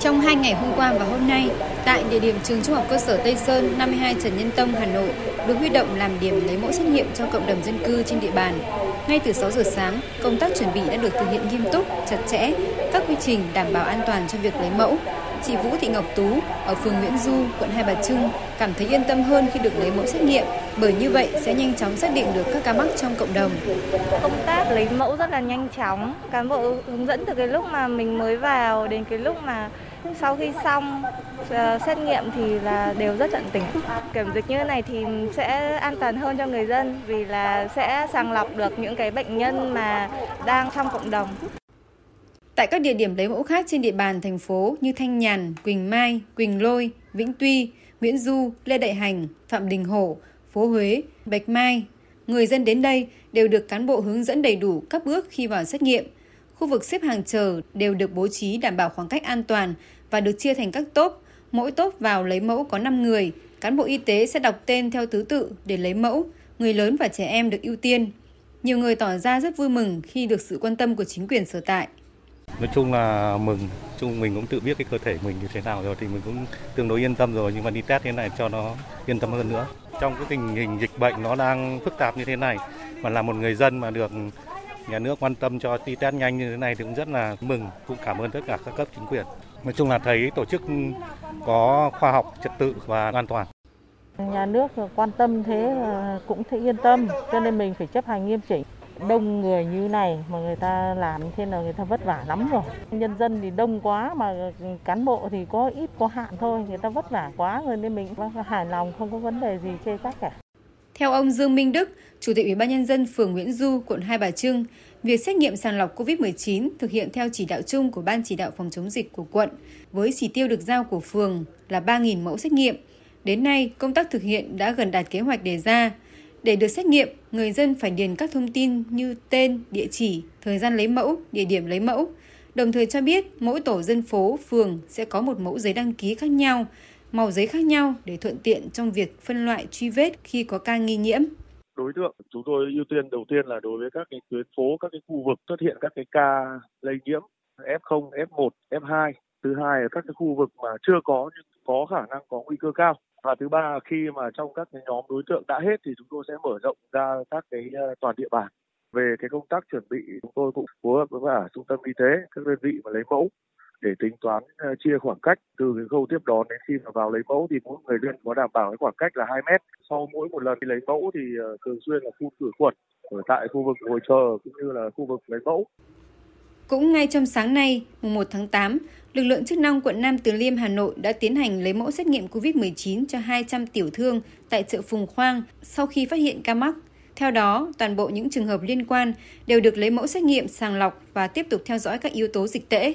Trong hai ngày hôm qua và hôm nay, tại địa điểm trường Trung học cơ sở Tây Sơn 52 Trần Nhân Tông, Hà Nội được huy động làm điểm lấy mẫu xét nghiệm cho cộng đồng dân cư trên địa bàn. Ngay từ 6 giờ sáng, công tác chuẩn bị đã được thực hiện nghiêm túc, chặt chẽ, các quy trình đảm bảo an toàn cho việc lấy mẫu. Chị Vũ Thị Ngọc Tú ở phường Nguyễn Du, quận Hai Bà Trưng cảm thấy yên tâm hơn khi được lấy mẫu xét nghiệm bởi như vậy sẽ nhanh chóng xác định được các ca mắc trong cộng đồng. Công tác lấy mẫu rất là nhanh chóng, cán bộ hướng dẫn từ cái lúc mà mình mới vào đến cái lúc mà sau khi xong uh, xét nghiệm thì là đều rất tận tình. Kiểm dịch như thế này thì sẽ an toàn hơn cho người dân vì là sẽ sàng lọc được những cái bệnh nhân mà đang trong cộng đồng. Tại các địa điểm lấy mẫu khác trên địa bàn thành phố như Thanh Nhàn, Quỳnh Mai, Quỳnh Lôi, Vĩnh Tuy, Nguyễn Du, Lê Đại Hành, Phạm Đình Hổ, phố Huế, Bạch Mai, người dân đến đây đều được cán bộ hướng dẫn đầy đủ các bước khi vào xét nghiệm. Khu vực xếp hàng chờ đều được bố trí đảm bảo khoảng cách an toàn và được chia thành các tốp. Mỗi tốp vào lấy mẫu có 5 người. Cán bộ y tế sẽ đọc tên theo thứ tự để lấy mẫu. Người lớn và trẻ em được ưu tiên. Nhiều người tỏ ra rất vui mừng khi được sự quan tâm của chính quyền sở tại. Nói chung là mừng, chung mình cũng tự biết cái cơ thể mình như thế nào rồi thì mình cũng tương đối yên tâm rồi nhưng mà đi test thế này cho nó yên tâm hơn nữa. Trong cái tình hình dịch bệnh nó đang phức tạp như thế này mà là một người dân mà được nhà nước quan tâm cho đi test nhanh như thế này thì cũng rất là mừng, cũng cảm ơn tất cả các cấp chính quyền. Nói chung là thấy tổ chức có khoa học, trật tự và an toàn. Nhà nước quan tâm thế ờ, cũng thấy yên tâm, cho nên mình phải chấp hành nghiêm chỉnh đông người như này mà người ta làm thế là người ta vất vả lắm rồi. Nhân dân thì đông quá mà cán bộ thì có ít có hạn thôi, người ta vất vả quá rồi nên mình hài lòng không có vấn đề gì chê trách cả. Theo ông Dương Minh Đức, Chủ tịch Ủy ban nhân dân phường Nguyễn Du, quận Hai Bà Trưng, việc xét nghiệm sàng lọc COVID-19 thực hiện theo chỉ đạo chung của Ban chỉ đạo phòng chống dịch của quận với chỉ tiêu được giao của phường là 3.000 mẫu xét nghiệm. Đến nay, công tác thực hiện đã gần đạt kế hoạch đề ra. Để được xét nghiệm, người dân phải điền các thông tin như tên, địa chỉ, thời gian lấy mẫu, địa điểm lấy mẫu. Đồng thời cho biết mỗi tổ dân phố, phường sẽ có một mẫu giấy đăng ký khác nhau, màu giấy khác nhau để thuận tiện trong việc phân loại truy vết khi có ca nghi nhiễm. Đối tượng chúng tôi ưu tiên đầu tiên là đối với các cái tuyến phố, các cái khu vực xuất hiện các cái ca lây nhiễm F0, F1, F2. Thứ hai là các cái khu vực mà chưa có nhưng có khả năng có nguy cơ cao và thứ ba, khi mà trong các cái nhóm đối tượng đã hết thì chúng tôi sẽ mở rộng ra các cái ờ, toàn địa bàn về cái công tác chuẩn bị, chúng tôi cũng phối hợp với cả trung tâm y tế, các đơn vị mà lấy mẫu để tính toán ờ, chia khoảng cách từ cái khâu tiếp đón đến khi mà vào lấy mẫu thì mỗi người dân có đảm bảo cái khoảng cách là 2 mét. Sau mỗi một lần đi lấy mẫu thì ờ, thường xuyên là phun khử khuẩn ở tại khu vực ngồi chờ cũng như là khu vực lấy mẫu. Cũng ngay trong sáng nay, mùng 1 tháng 8, lực lượng chức năng quận Nam Từ Liêm, Hà Nội đã tiến hành lấy mẫu xét nghiệm COVID-19 cho 200 tiểu thương tại chợ Phùng Khoang sau khi phát hiện ca mắc. Theo đó, toàn bộ những trường hợp liên quan đều được lấy mẫu xét nghiệm sàng lọc và tiếp tục theo dõi các yếu tố dịch tễ.